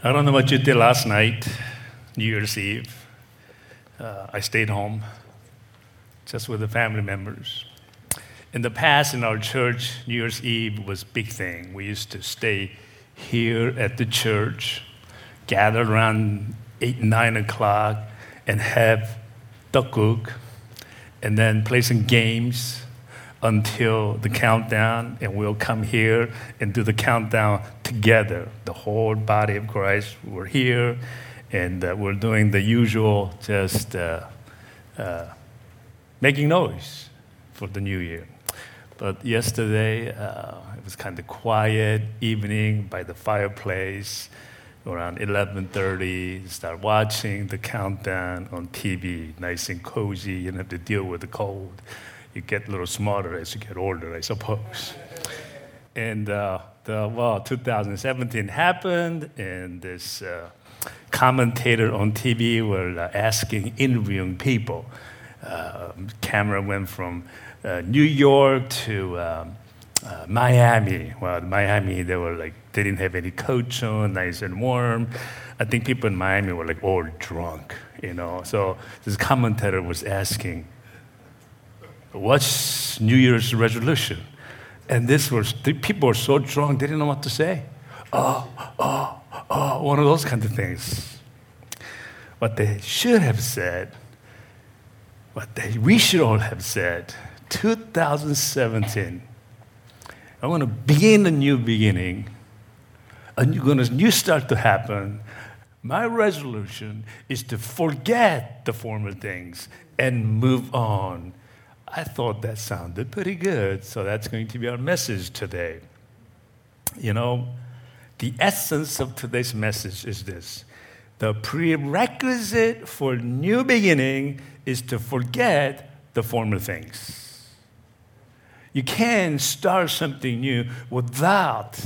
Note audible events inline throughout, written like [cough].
I don't know what you did last night, New Year's Eve. Uh, I stayed home just with the family members. In the past, in our church, New Year's Eve was big thing. We used to stay here at the church, gather around eight, nine o'clock, and have cook, and then play some games until the countdown, and we'll come here and do the countdown together. The whole body of Christ, we're here, and uh, we're doing the usual, just uh, uh, making noise for the new year. But yesterday, uh, it was kind of quiet evening by the fireplace around 11.30 start watching the countdown on tv nice and cozy you don't have to deal with the cold you get a little smarter as you get older, I suppose. And uh, the, well, 2017 happened, and this uh, commentator on TV were uh, asking, interviewing people. Uh, camera went from uh, New York to um, uh, Miami. Well, Miami, they were like, they didn't have any coats on, nice and warm. I think people in Miami were like all drunk, you know. So this commentator was asking, What's New Year's resolution? And this was, people were so drunk, they didn't know what to say. Oh, oh, oh, one of those kind of things. What they should have said, what they, we should all have said, 2017, I want to begin a new beginning. A new, going new start to happen. My resolution is to forget the former things and move on I thought that sounded pretty good, so that's going to be our message today. You know, the essence of today's message is this the prerequisite for new beginning is to forget the former things. You can't start something new without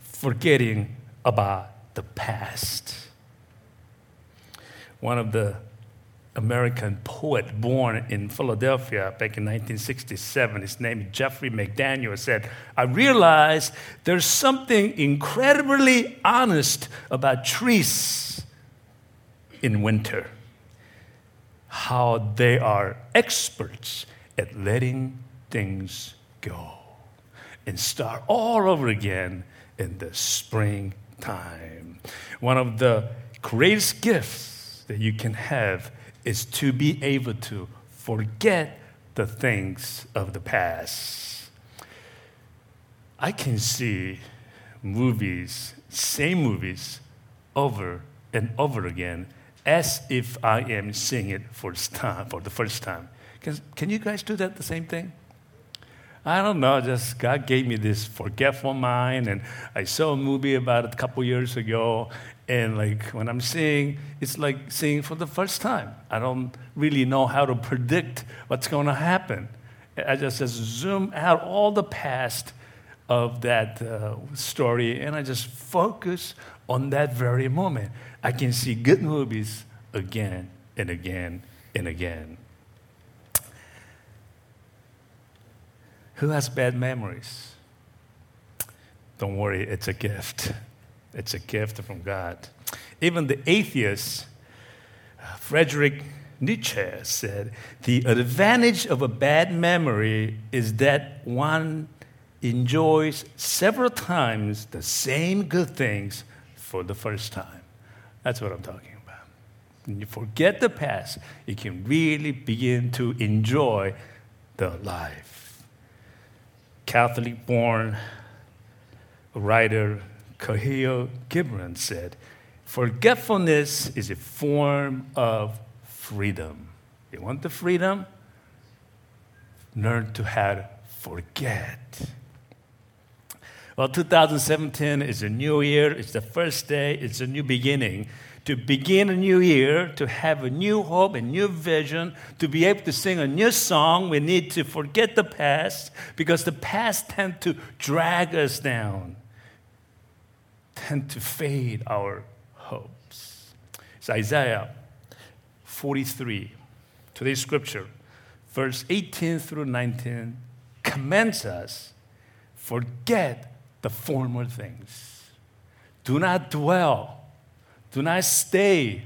forgetting about the past. One of the American poet born in Philadelphia back in 1967. His name is Jeffrey McDaniel said, I realized there's something incredibly honest about trees in winter. How they are experts at letting things go and start all over again in the springtime. One of the greatest gifts that you can have is to be able to forget the things of the past. I can see movies, same movies, over and over again as if I am seeing it for, for the first time. Can, can you guys do that the same thing? I don't know, just God gave me this forgetful mind, and I saw a movie about a couple years ago, and like when I'm seeing, it's like seeing for the first time. I don't really know how to predict what's going to happen. I just, just zoom out all the past of that uh, story, and I just focus on that very moment. I can see good movies again and again and again. Who has bad memories? Don't worry, it's a gift. It's a gift from God. Even the atheist, uh, Frederick Nietzsche, said the advantage of a bad memory is that one enjoys several times the same good things for the first time. That's what I'm talking about. When you forget the past, you can really begin to enjoy the life. Catholic born writer Kahlil Gibran said, Forgetfulness is a form of freedom. You want the freedom? Learn to have forget. Well, 2017 is a new year, it's the first day, it's a new beginning to begin a new year, to have a new hope, a new vision, to be able to sing a new song, we need to forget the past because the past tend to drag us down, tend to fade our hopes. It's Isaiah 43. Today's scripture, verse 18 through 19, commands us forget the former things. Do not dwell Do not stay,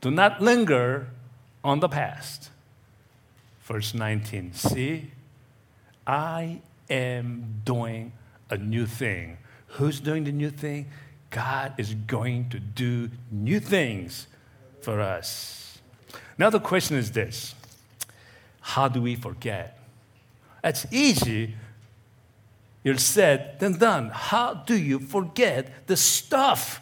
do not linger on the past. Verse 19 See, I am doing a new thing. Who's doing the new thing? God is going to do new things for us. Now, the question is this How do we forget? It's easy. You're said, then done. How do you forget the stuff?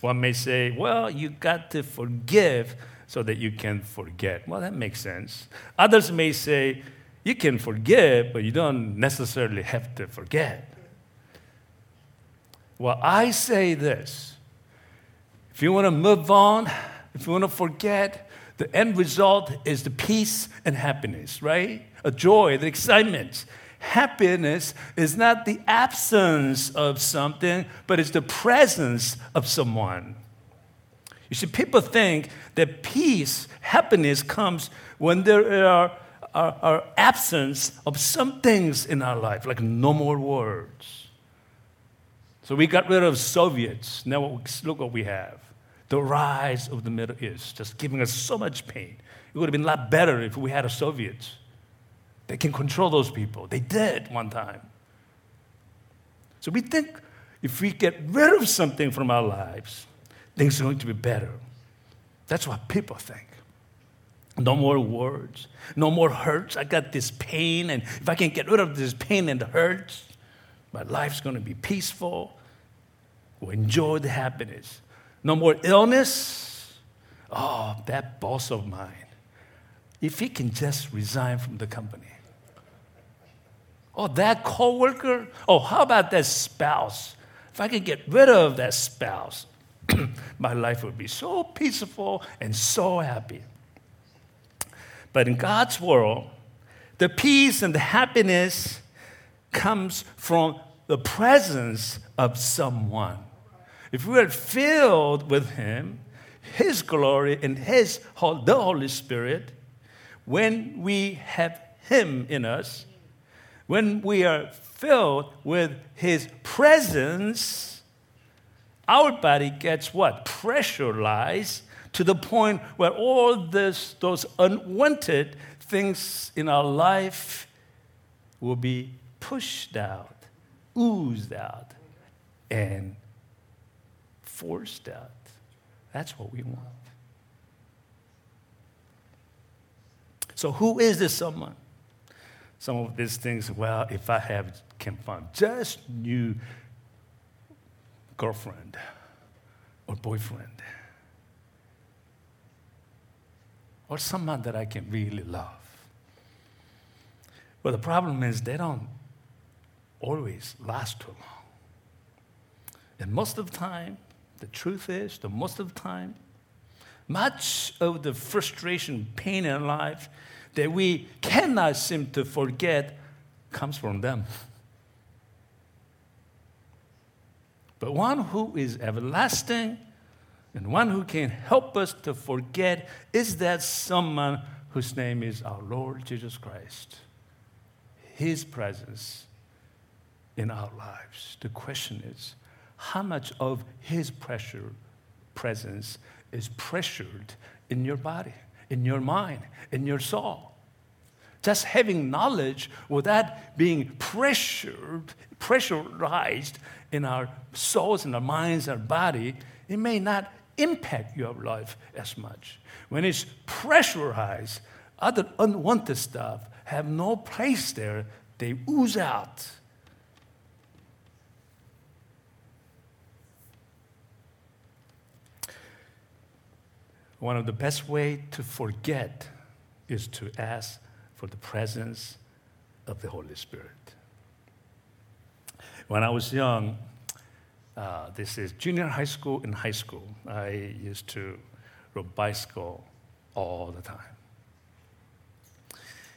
One may say, well, you got to forgive so that you can forget. Well, that makes sense. Others may say, you can forgive, but you don't necessarily have to forget. Well, I say this if you want to move on, if you want to forget, the end result is the peace and happiness, right? A joy, the excitement. Happiness is not the absence of something, but it's the presence of someone. You see, people think that peace, happiness comes when there are, are, are absence of some things in our life, like no more words. So we got rid of Soviets. Now look what we have. The rise of the Middle East, just giving us so much pain. It would have been a lot better if we had a Soviets. They can control those people. They did one time. So we think if we get rid of something from our lives, things are going to be better. That's what people think. No more words, no more hurts. I got this pain, and if I can get rid of this pain and hurts, my life's going to be peaceful. We'll enjoy the happiness. No more illness. Oh, that boss of mine. If he can just resign from the company. Oh, that coworker. Oh, how about that spouse? If I could get rid of that spouse, [clears throat] my life would be so peaceful and so happy. But in God's world, the peace and the happiness comes from the presence of someone. If we are filled with Him, His glory, and His the Holy Spirit, when we have Him in us, when we are filled with His presence, our body gets what? Pressurized to the point where all this, those unwanted things in our life will be pushed out, oozed out, and forced out. That's what we want. So, who is this someone? Some of these things, well, if I have can find just new girlfriend or boyfriend or someone that I can really love. But the problem is they don't always last too long. And most of the time, the truth is, the most of the time, much of the frustration, pain in life that we cannot seem to forget comes from them. But one who is everlasting and one who can help us to forget is that someone whose name is our Lord Jesus Christ. His presence in our lives. The question is how much of His pressure, presence is pressured in your body? in your mind, in your soul. Just having knowledge without being pressured, pressurized in our souls and our minds our body, it may not impact your life as much. When it's pressurized, other unwanted stuff have no place there. They ooze out. One of the best way to forget is to ask for the presence of the Holy Spirit. When I was young, uh, this is junior high school and high school, I used to ride bicycle all the time.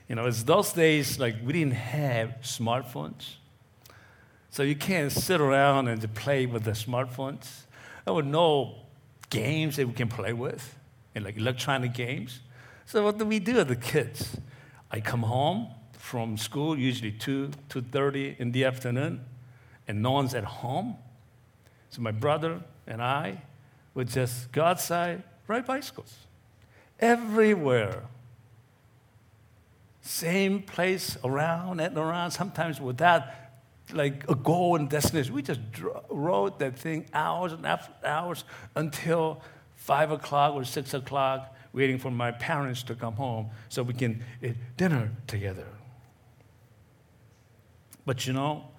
You know, it's those days like we didn't have smartphones. So you can't sit around and play with the smartphones. There were no games that we can play with and like electronic games. So what do we do as the kids? I come home from school, usually 2, 2.30 in the afternoon, and no one's at home. So my brother and I would just go outside, ride bicycles. Everywhere. Same place around and around, sometimes without like a goal and destination. We just rode that thing hours and hours until five o'clock or six o'clock, waiting for my parents to come home so we can eat dinner together. But you know,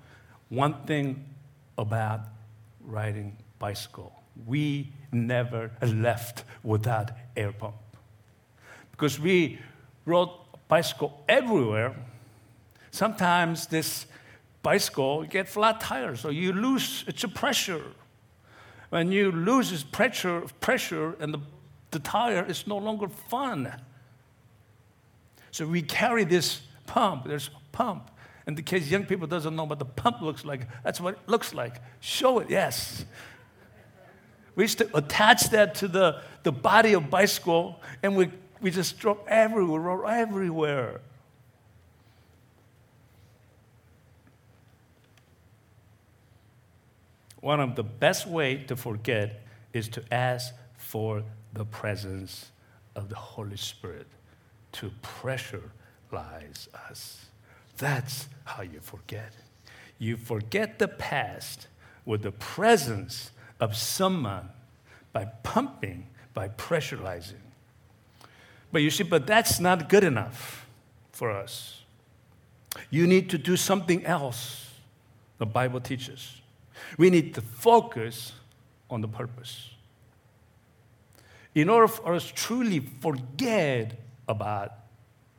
one thing about riding bicycle, we never left without air pump. Because we rode bicycle everywhere. Sometimes this bicycle get flat tires, so you lose its a pressure. When you lose its pressure, pressure and the, the tire is no longer fun. So we carry this pump. There's pump. In the case young people doesn't know what the pump looks like, that's what it looks like. Show it, yes. We used to attach that to the, the body of bicycle, and we, we just drove everywhere, everywhere. One of the best way to forget is to ask for the presence of the Holy Spirit to pressurize us. That's how you forget. You forget the past with the presence of someone by pumping, by pressurizing. But you see, but that's not good enough for us. You need to do something else, the Bible teaches. We need to focus on the purpose. In order for us to truly forget about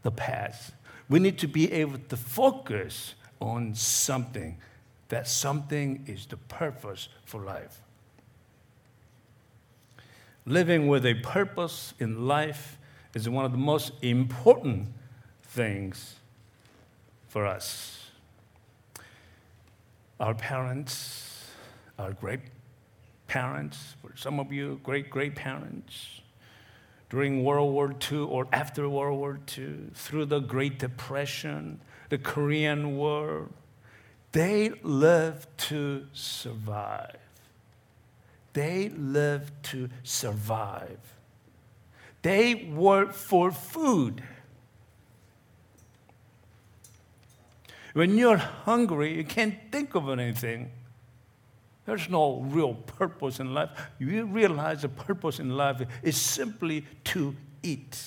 the past, we need to be able to focus on something. That something is the purpose for life. Living with a purpose in life is one of the most important things for us. Our parents, our great parents, for some of you, great great parents, during World War II or after World War II, through the Great Depression, the Korean War, they lived to survive. They lived to survive. They worked for food. When you're hungry, you can't think of anything. There's no real purpose in life. You realize the purpose in life is simply to eat.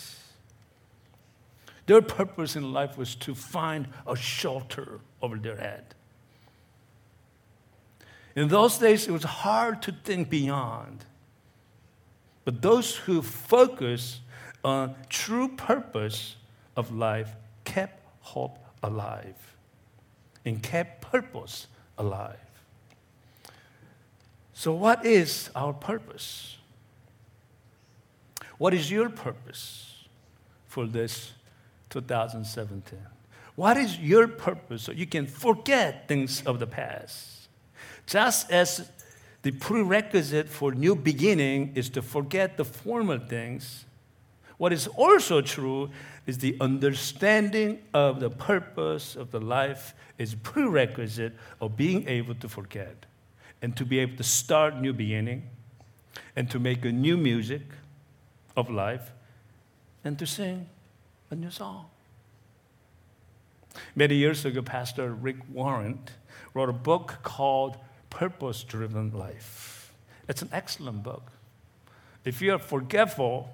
Their purpose in life was to find a shelter over their head. In those days, it was hard to think beyond. But those who focus on true purpose of life kept hope alive and kept purpose alive. So, what is our purpose? What is your purpose for this 2017? What is your purpose so you can forget things of the past? Just as the prerequisite for new beginning is to forget the former things, what is also true is the understanding of the purpose of the life is prerequisite of being able to forget and to be able to start new beginning and to make a new music of life and to sing a new song. Many years ago, Pastor Rick Warren wrote a book called Purpose Driven Life. It's an excellent book. If you are forgetful,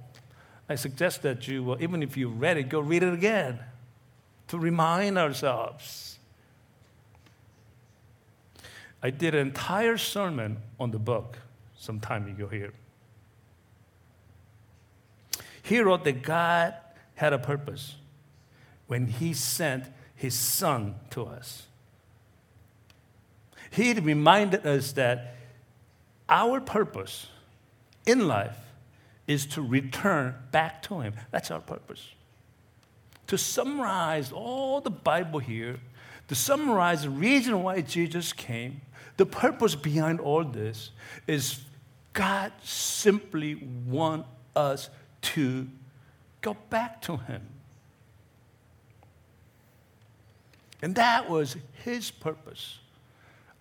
I suggest that you, even if you read it, go read it again to remind ourselves I did an entire sermon on the book some time ago here. He wrote that God had a purpose when He sent His Son to us. He reminded us that our purpose in life is to return back to Him. That's our purpose. To summarize all the Bible here, to summarize the reason why Jesus came, the purpose behind all this is God simply want us to go back to him. And that was his purpose.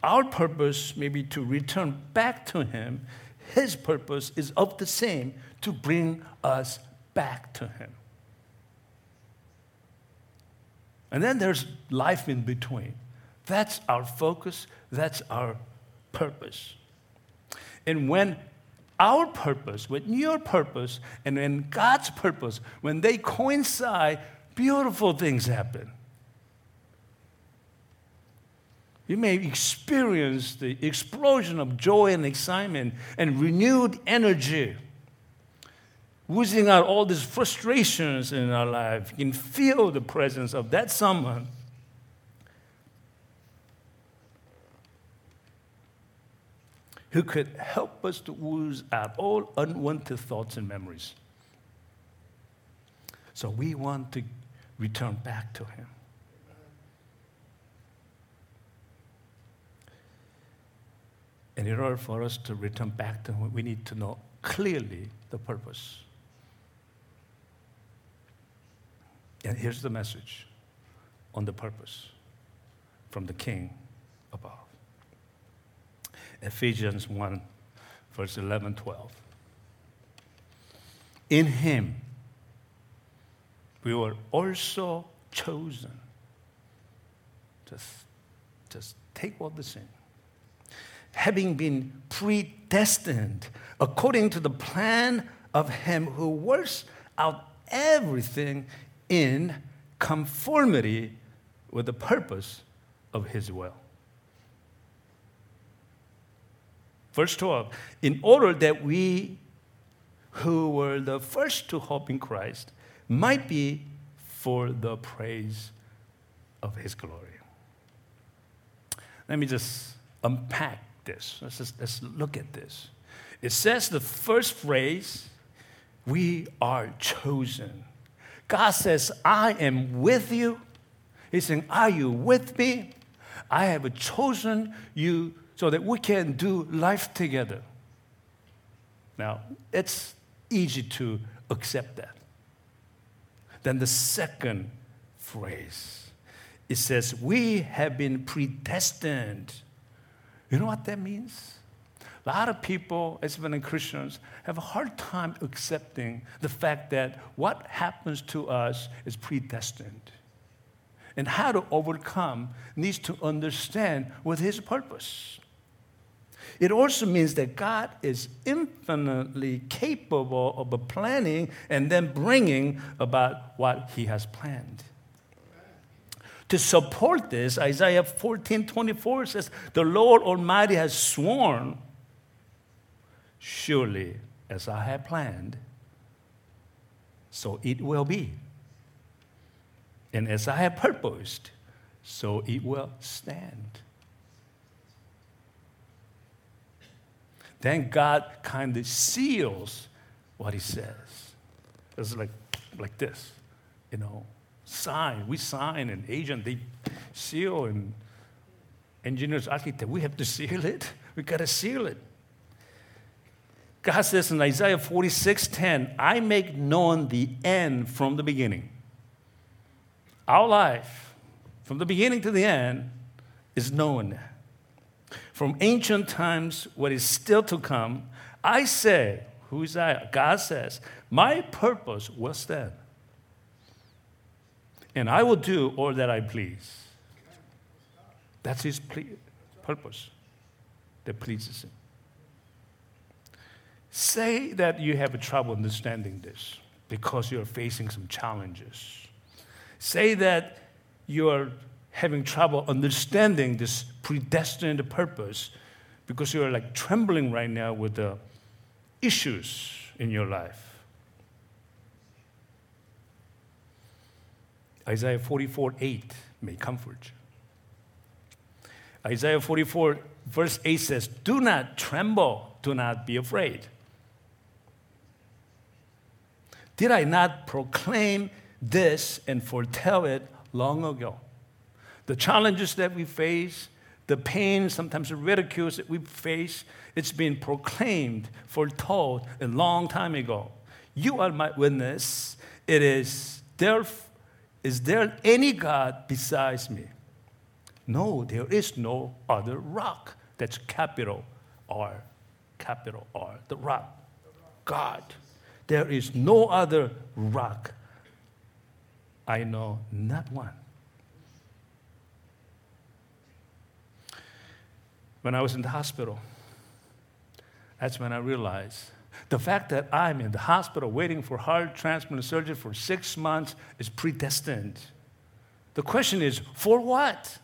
Our purpose may be to return back to him. his purpose is of the same to bring us back to him. And then there's life in between. That's our focus, that's our purpose. And when our purpose, when your purpose, and when God's purpose, when they coincide, beautiful things happen. You may experience the explosion of joy and excitement and renewed energy. Oozing out all these frustrations in our life. You can feel the presence of that someone. Who could help us to ooze out all unwanted thoughts and memories. So we want to return back to Him. And in order for us to return back to Him, we need to know clearly the purpose. And here's the message on the purpose from the King above Ephesians 1, verse 11, 12. In Him, we were also chosen. Just, just take what the same having been predestined according to the plan of Him who works out everything in conformity with the purpose of His will. Verse 12, in order that we who were the first to hope in Christ might be for the praise of His glory. Let me just unpack this. Let's, just, let's look at this. It says the first phrase, we are chosen. God says, I am with you. He's saying, Are you with me? I have chosen you so that we can do life together. Now, it's easy to accept that. Then the second phrase, it says, We have been predestined you know what that means? A lot of people, especially Christians, have a hard time accepting the fact that what happens to us is predestined. And how to overcome needs to understand what his purpose. It also means that God is infinitely capable of planning and then bringing about what he has planned. To support this, Isaiah 14 24 says, The Lord Almighty has sworn, surely as I have planned, so it will be. And as I have purposed, so it will stand. Then God kind of seals what he says. It's like, like this, you know sign. We sign, and agent, they seal, and engineers, architect, we have to [laughs] seal it. We got to seal it. God says in Isaiah 46 10, I make known the end from the beginning. Our life, from the beginning to the end, is known. From ancient times, what is still to come, I say, who is I? God says, my purpose will stand and I will do all that I please. That's his ple- purpose that pleases him. Say that you have trouble understanding this because you're facing some challenges. Say that you're having trouble understanding this predestined purpose because you're like trembling right now with the issues in your life. Isaiah 44 8 may comfort you. Isaiah 44, verse 8 says, Do not tremble, do not be afraid. Did I not proclaim this and foretell it long ago? The challenges that we face, the pain, sometimes the ridicules that we face, it's been proclaimed, foretold a long time ago. You are my witness. It is therefore is there any God besides me? No, there is no other rock. That's capital R. capital R, the rock. God. There is no other rock. I know not one. When I was in the hospital, that's when I realized the fact that I'm in the hospital waiting for heart transplant surgery for six months is predestined. The question is, for what?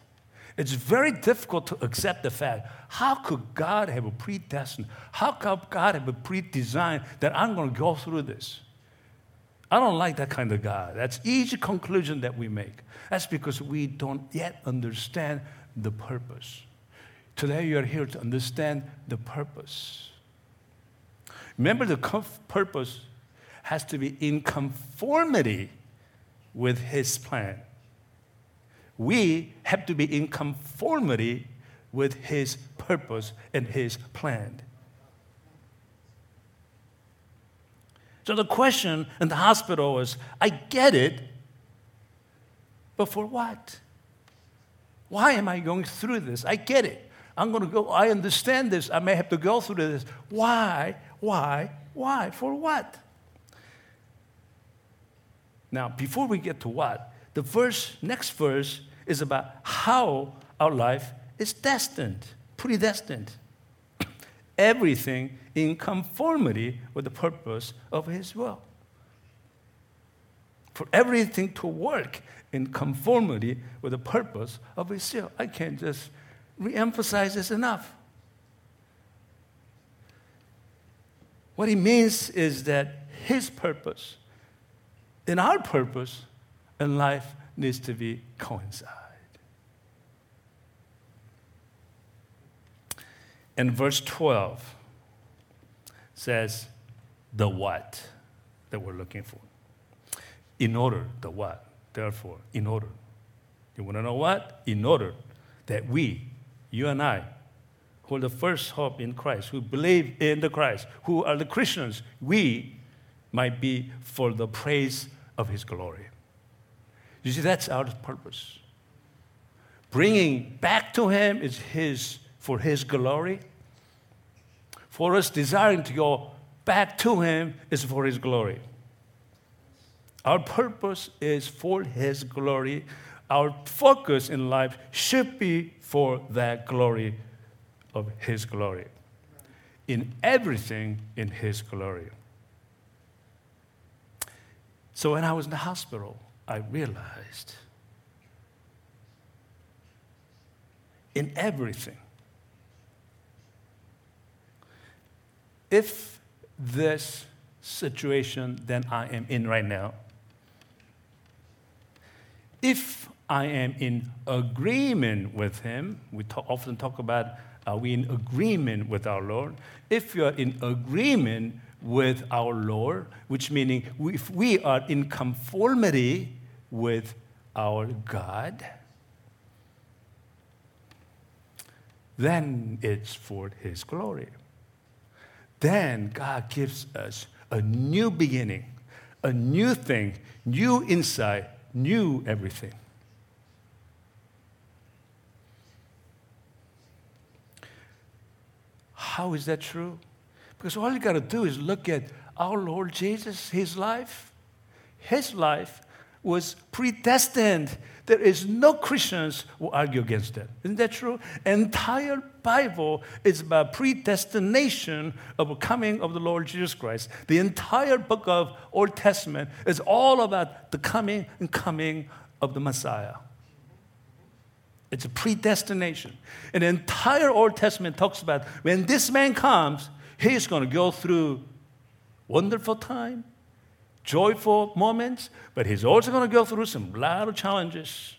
It's very difficult to accept the fact how could God have a predestined? How could God have a pre-designed that I'm going to go through this? I don't like that kind of God. That's easy conclusion that we make. That's because we don't yet understand the purpose. Today you are here to understand the purpose. Remember, the purpose has to be in conformity with His plan. We have to be in conformity with His purpose and His plan. So the question in the hospital was I get it, but for what? Why am I going through this? I get it. I'm going to go, I understand this. I may have to go through this. Why? Why? Why? For what? Now, before we get to what, the verse, next verse, is about how our life is destined, predestined. [coughs] Everything in conformity with the purpose of His will. For everything to work in conformity with the purpose of His will. I can't just re emphasize this enough. What he means is that his purpose and our purpose in life needs to be coincide. And verse 12 says, the what that we're looking for. In order, the what. Therefore, in order. You want to know what? In order that we, you and I, who are the first hope in Christ, who believe in the Christ, who are the Christians, we might be for the praise of His glory. You see, that's our purpose. Bringing back to Him is His for His glory. For us desiring to go back to Him is for His glory. Our purpose is for His glory. Our focus in life should be for that glory of His glory. In everything in His glory. So when I was in the hospital, I realized in everything, if this situation that I am in right now, if I am in agreement with Him, we talk, often talk about are we in agreement with our Lord? If you are in agreement with our Lord, which meaning if we are in conformity with our God, then it's for His glory. Then God gives us a new beginning, a new thing, new insight, new everything. How is that true? Because all you got to do is look at our Lord Jesus, his life. His life was predestined. There is no Christians who argue against that. Isn't that true? Entire Bible is about predestination of the coming of the Lord Jesus Christ. The entire book of Old Testament is all about the coming and coming of the Messiah. It's a predestination. And the entire Old Testament talks about when this man comes, he's going to go through wonderful time, joyful moments, but he's also going to go through some lot of challenges.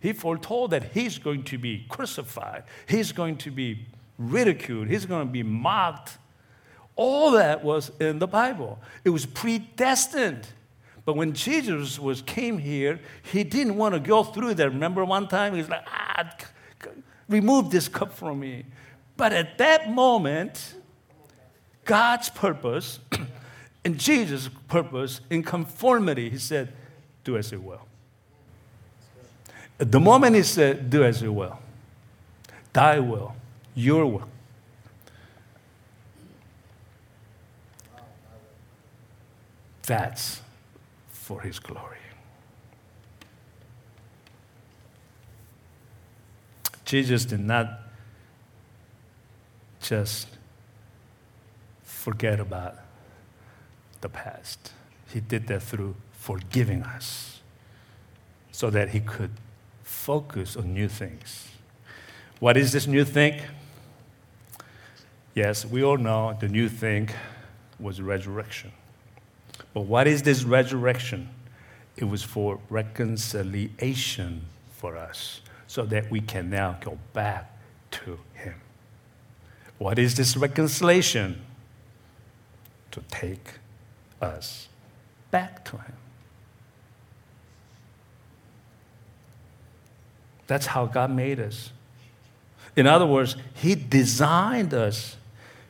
He foretold that he's going to be crucified, he's going to be ridiculed, he's going to be mocked. All that was in the Bible. It was predestined. But when Jesus was came here, he didn't want to go through that. Remember one time he was like, ah, remove this cup from me. But at that moment, God's purpose [clears throat] and Jesus' purpose in conformity, he said, do as you will. At the moment he said, do as you will. Thy will, your will. That's for His glory. Jesus did not just forget about the past. He did that through forgiving us so that he could focus on new things. What is this new thing? Yes, we all know the new thing was resurrection. But what is this resurrection? It was for reconciliation for us so that we can now go back to Him. What is this reconciliation? To take us back to Him. That's how God made us. In other words, He designed us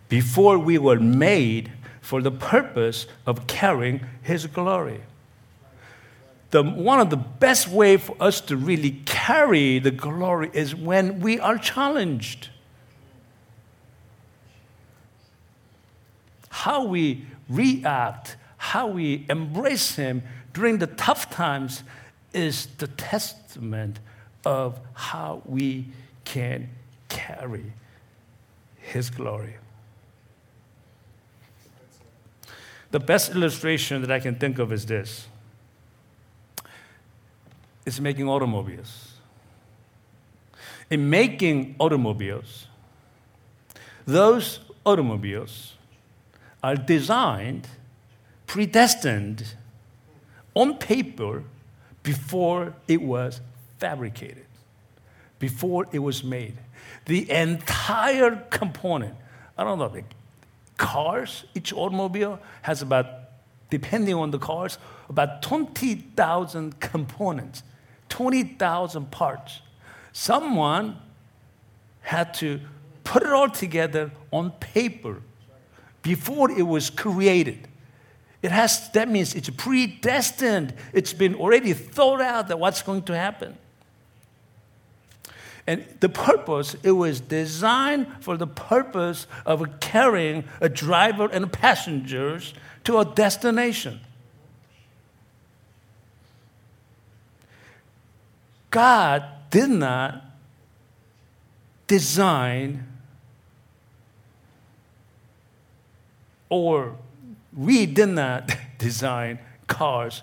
before we were made for the purpose of carrying His glory. The, one of the best way for us to really carry the glory is when we are challenged. How we react, how we embrace Him during the tough times is the testament of how we can carry His glory. The best illustration that I can think of is this it's making automobiles. In making automobiles, those automobiles are designed, predestined on paper before it was fabricated, before it was made. The entire component, I don't know, cars, each automobile has about, depending on the cars, about 20,000 components, 20,000 parts. Someone had to put it all together on paper before it was created. It has, that means it's predestined. It's been already thought out that what's going to happen. And the purpose, it was designed for the purpose of carrying a driver and passengers to a destination. God did not design or we did not [laughs] design cars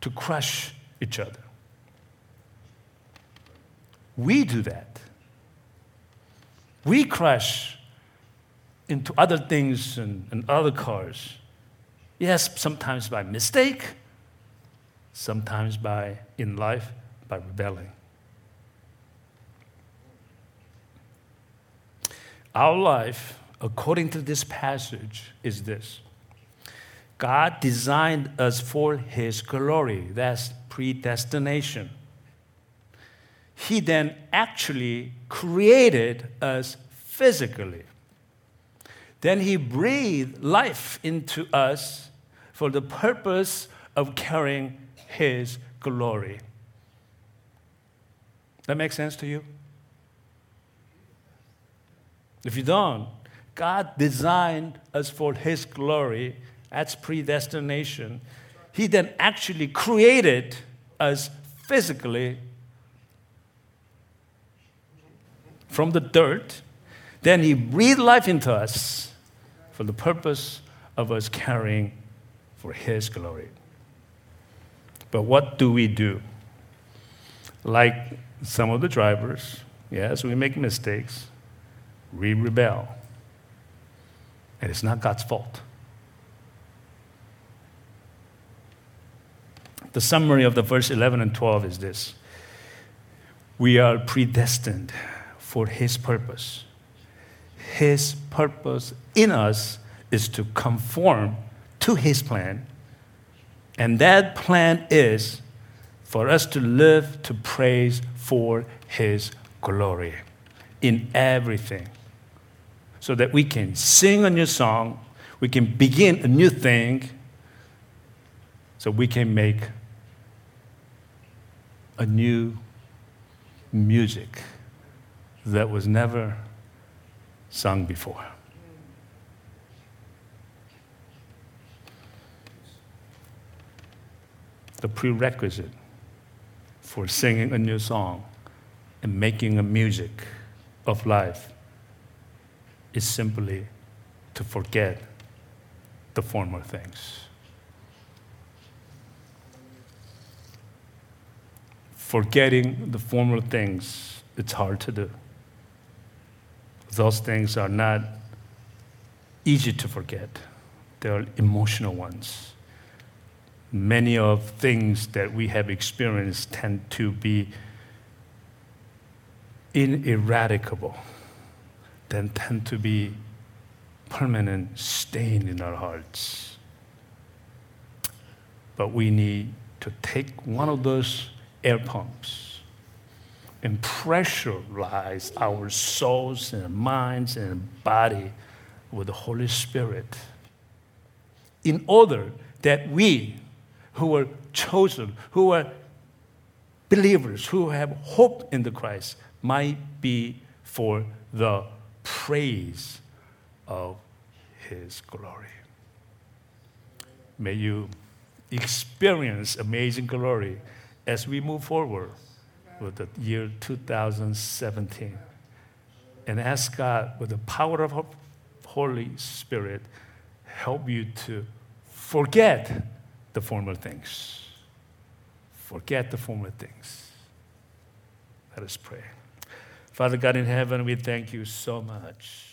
to crush each other. We do that. We crash into other things and, and other cars. Yes, sometimes by mistake, sometimes by in life by rebelling. Our life, according to this passage, is this God designed us for His glory. That's predestination. He then actually created us physically. Then He breathed life into us for the purpose of carrying His glory. That makes sense to you? If you don't, God designed us for His glory. That's predestination. He then actually created us physically from the dirt. Then He breathed life into us for the purpose of us carrying for His glory. But what do we do? Like some of the drivers, yes, we make mistakes, we rebel. And it's not God's fault. The summary of the verse 11 and 12 is this We are predestined for His purpose. His purpose in us is to conform to His plan. And that plan is for us to live to praise for His glory in everything. So that we can sing a new song, we can begin a new thing, so we can make a new music that was never sung before. the prerequisite for singing a new song and making a music of life is simply to forget the former things. Forgetting the former things, it's hard to do. Those things are not easy to forget, they are emotional ones. Many of things that we have experienced tend to be ineradicable, then tend to be permanent stain in our hearts. But we need to take one of those air pumps and pressurize our souls and minds and body with the Holy Spirit in order that we who are chosen, who are believers, who have hope in the Christ, might be for the praise of His glory. May you experience amazing glory as we move forward with the year 2017 and ask God, with the power of Holy Spirit, help you to forget the former things. Forget the former things. Let us pray. Father God in heaven, we thank you so much